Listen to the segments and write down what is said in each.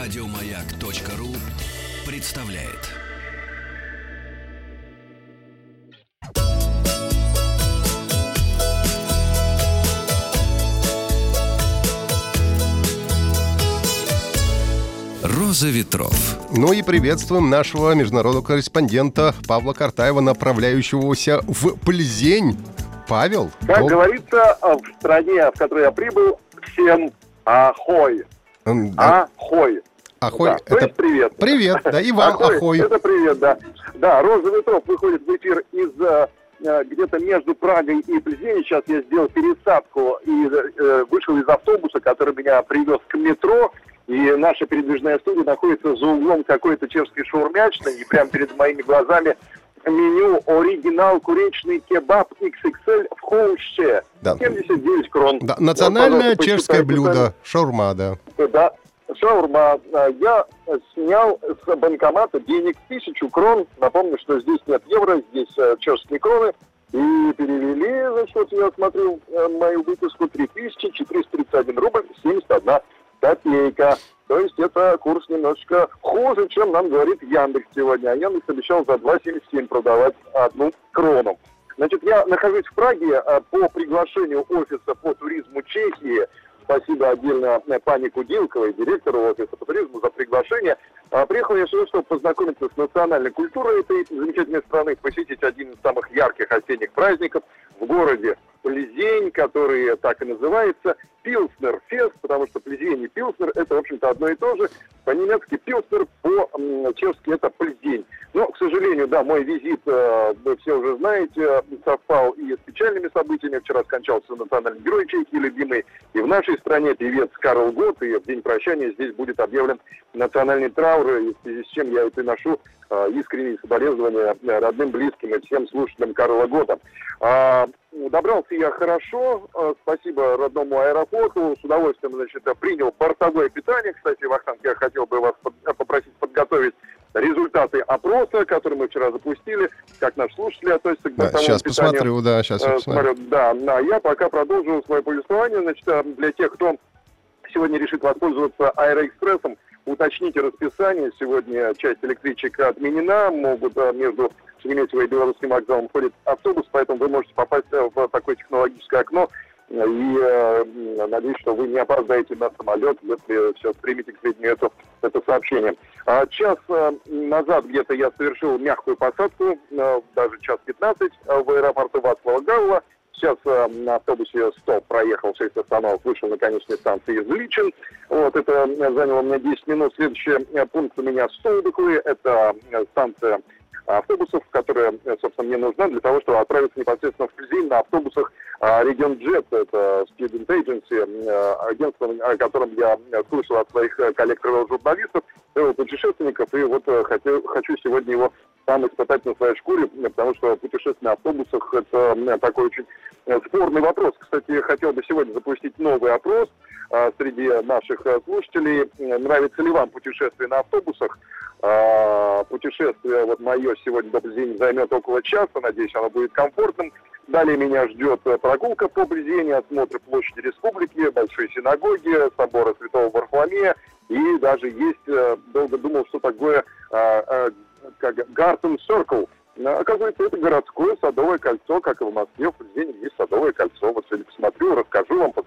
Радиомаяк.ру представляет. Роза ветров. Ну и приветствуем нашего международного корреспондента Павла Картаева, направляющегося в Пльзень. Павел? Как дол- говорится, э, в стране, в которой я прибыл, всем ахой. Ахой. Ахой, Да, то это есть привет. привет, да, и вам ахой. Это привет, да. Да, Роза Ветров выходит в эфир из э, э, где-то между Прагой и Пльзень. Сейчас я сделал пересадку и э, вышел из автобуса, который меня привез к метро. И наша передвижная студия находится за углом какой-то чешской шаурмячной. И прямо перед моими глазами меню оригинал куречный кебаб XXL в Хоуще. Да. 79 крон. Да, Вот, национальное пожалуйста, чешское блюдо, шаурма, да. Да, шаурма. А, Я снял с банкомата денег тысячу крон. Напомню, что здесь нет евро, здесь э, чешские кроны. И перевели, значит, я смотрю э, мою выписку, 3431 рубль 71 копейка. То есть это курс немножечко хуже, чем нам говорит Яндекс сегодня. А Яндекс обещал за 2,77 продавать одну крону. Значит, я нахожусь в Праге а, по приглашению офиса по туризму Чехии. Спасибо отдельно э, пане Кудилковой, директору офиса по туризму, за приглашение. А, Приехал я сюда, чтобы познакомиться с национальной культурой этой замечательной страны, посетить один из самых ярких осенних праздников в городе Плезень, который так и называется, Пилснер Фест, потому что Плезень и Пилснер это, в общем-то, одно и то же. По-немецки Пилснер, по-чешски это Плезень. Сожалению, да, мой визит, э, вы все уже знаете, совпал и с печальными событиями. Вчера скончался национальный герой Чехии, любимый. И в нашей стране певец Карл Гот. И в день прощания здесь будет объявлен национальный траур, и в связи с чем я и приношу э, искренние соболезнования э, родным, близким и всем слушателям Карла Гота. А, Добрался я хорошо, спасибо родному аэропорту, с удовольствием, значит, принял бортовое питание. Кстати, Вахтанг, я хотел бы вас попросить подготовить результаты опроса, который мы вчера запустили, как наши слушатели относятся к Да, бортовому сейчас питанию. посмотрю, да, сейчас я Э, посмотрю. смотрю, да, да, я пока продолжу свое повествование. Значит, э, для тех, кто сегодня решит воспользоваться аэроэкспрессом, уточните расписание. Сегодня часть электричек отменена, могут э, между Шереметьево и Белорусским вокзалом ходит автобус, поэтому вы можете попасть в такое технологическое окно. И э, надеюсь, что вы не опоздаете на самолет, если все примете к сведению это, это сообщение. А час э, назад где-то я совершил мягкую посадку, э, даже час 15 э, в аэропорту Вацлава Гавла. Сейчас э, на автобусе «Стоп» проехал 6 остановок, вышел на конечной станции Изличин. Вот, это заняло меня 10 минут. Следующий пункт у меня Столбиковый. Это станция автобусов, которая, собственно, мне нужна для того, чтобы отправиться непосредственно в Плезень на автобусах а, Region Jet, это Student Agency, э, агентство, о котором я слышал от своих э, коллег-журналистов, путешественников, и вот э, хотел, хочу сегодня его сам испытать на своей шкуре, потому что путешествие на автобусах – это такой очень спорный вопрос. Кстати, хотел бы сегодня запустить новый опрос среди наших слушателей. Нравится ли вам путешествие на автобусах? А, Путешествие вот мое сегодня до Плезени займет около часа. Надеюсь, оно будет комфортным. Далее меня ждет э, прогулка по Плезени, осмотр площади Республики, Большой синагоги, собора Святого Варфоломея. И даже есть, э, долго думал, что такое а, а, как Garden Circle. Но, Оказывается, это городское садовое кольцо, как и в Москве, в Плезени есть садовое кольцо. Вот сегодня посмотрю, расскажу вам, а,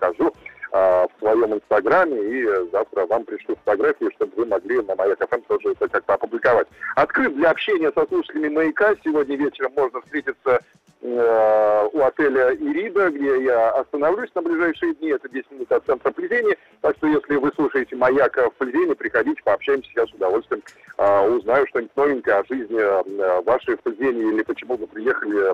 инстаграме, и э, завтра вам пришлю фотографии, чтобы вы могли на Маяк ФМ тоже это как-то опубликовать. Открыт для общения со слушателями Маяка. Сегодня вечером можно встретиться э, у отеля Ирида, где я остановлюсь на ближайшие дни. Это 10 минут от центра Плезени. Так что, если вы слушаете Маяк в Плезени, приходите, пообщаемся. Я с удовольствием э, узнаю что-нибудь новенькое о жизни э, вашей в Плезени или почему вы приехали.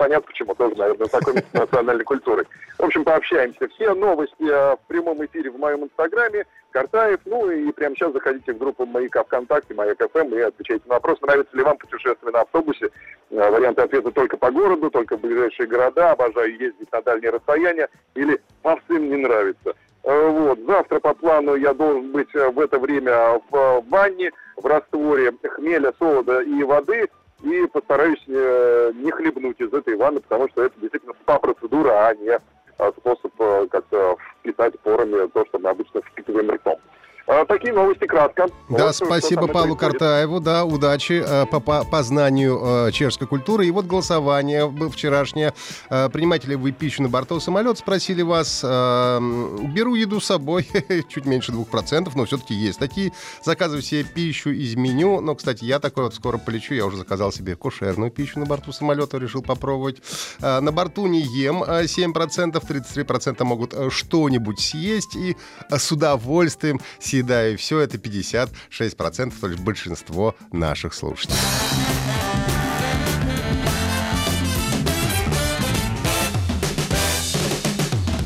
Понятно, почему тоже, наверное, знакомиться с национальной культурой. В общем, пообщаемся. Все новости э, в прямом эфире в моем инстаграме. Картаев. Ну и прямо сейчас заходите в группу Маяка ВКонтакте, Маяк ФМ и отвечайте на вопрос, нравится ли вам путешествие на автобусе. Э, Варианты ответа только по городу, только в ближайшие города, обожаю ездить на дальние расстояния или совсем не нравится. Э, Вот. Завтра по плану я должен быть в это время в ванне, в растворе хмеля, солода и воды. И постараюсь э, не хлебнуть из этой ванны, потому что это действительно спа-процедура, а не э, способ э, как-то впитать порами то, что мы обычно впитываем ртом. А, такие новости кратко. Да, вот, спасибо Павлу. Картаеву, да, удачи э, по, по познанию э, чешской культуры. И вот голосование вчерашнее. Э, принимаете ли вы пищу на борту самолета? Спросили вас. Э, беру еду с собой, чуть меньше двух процентов, но все-таки есть такие. Заказываю себе пищу из меню. Но, кстати, я такой вот скоро полечу. Я уже заказал себе кошерную пищу на борту самолета, решил попробовать. Э, на борту не ем 7%, 33% могут что-нибудь съесть. И с удовольствием И все это 56%, то есть большинство наших слушателей.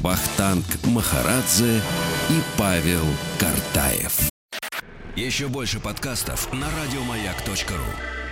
Бахтанг Махарадзе и Павел Картаев. Еще больше подкастов на радиомаяк.ру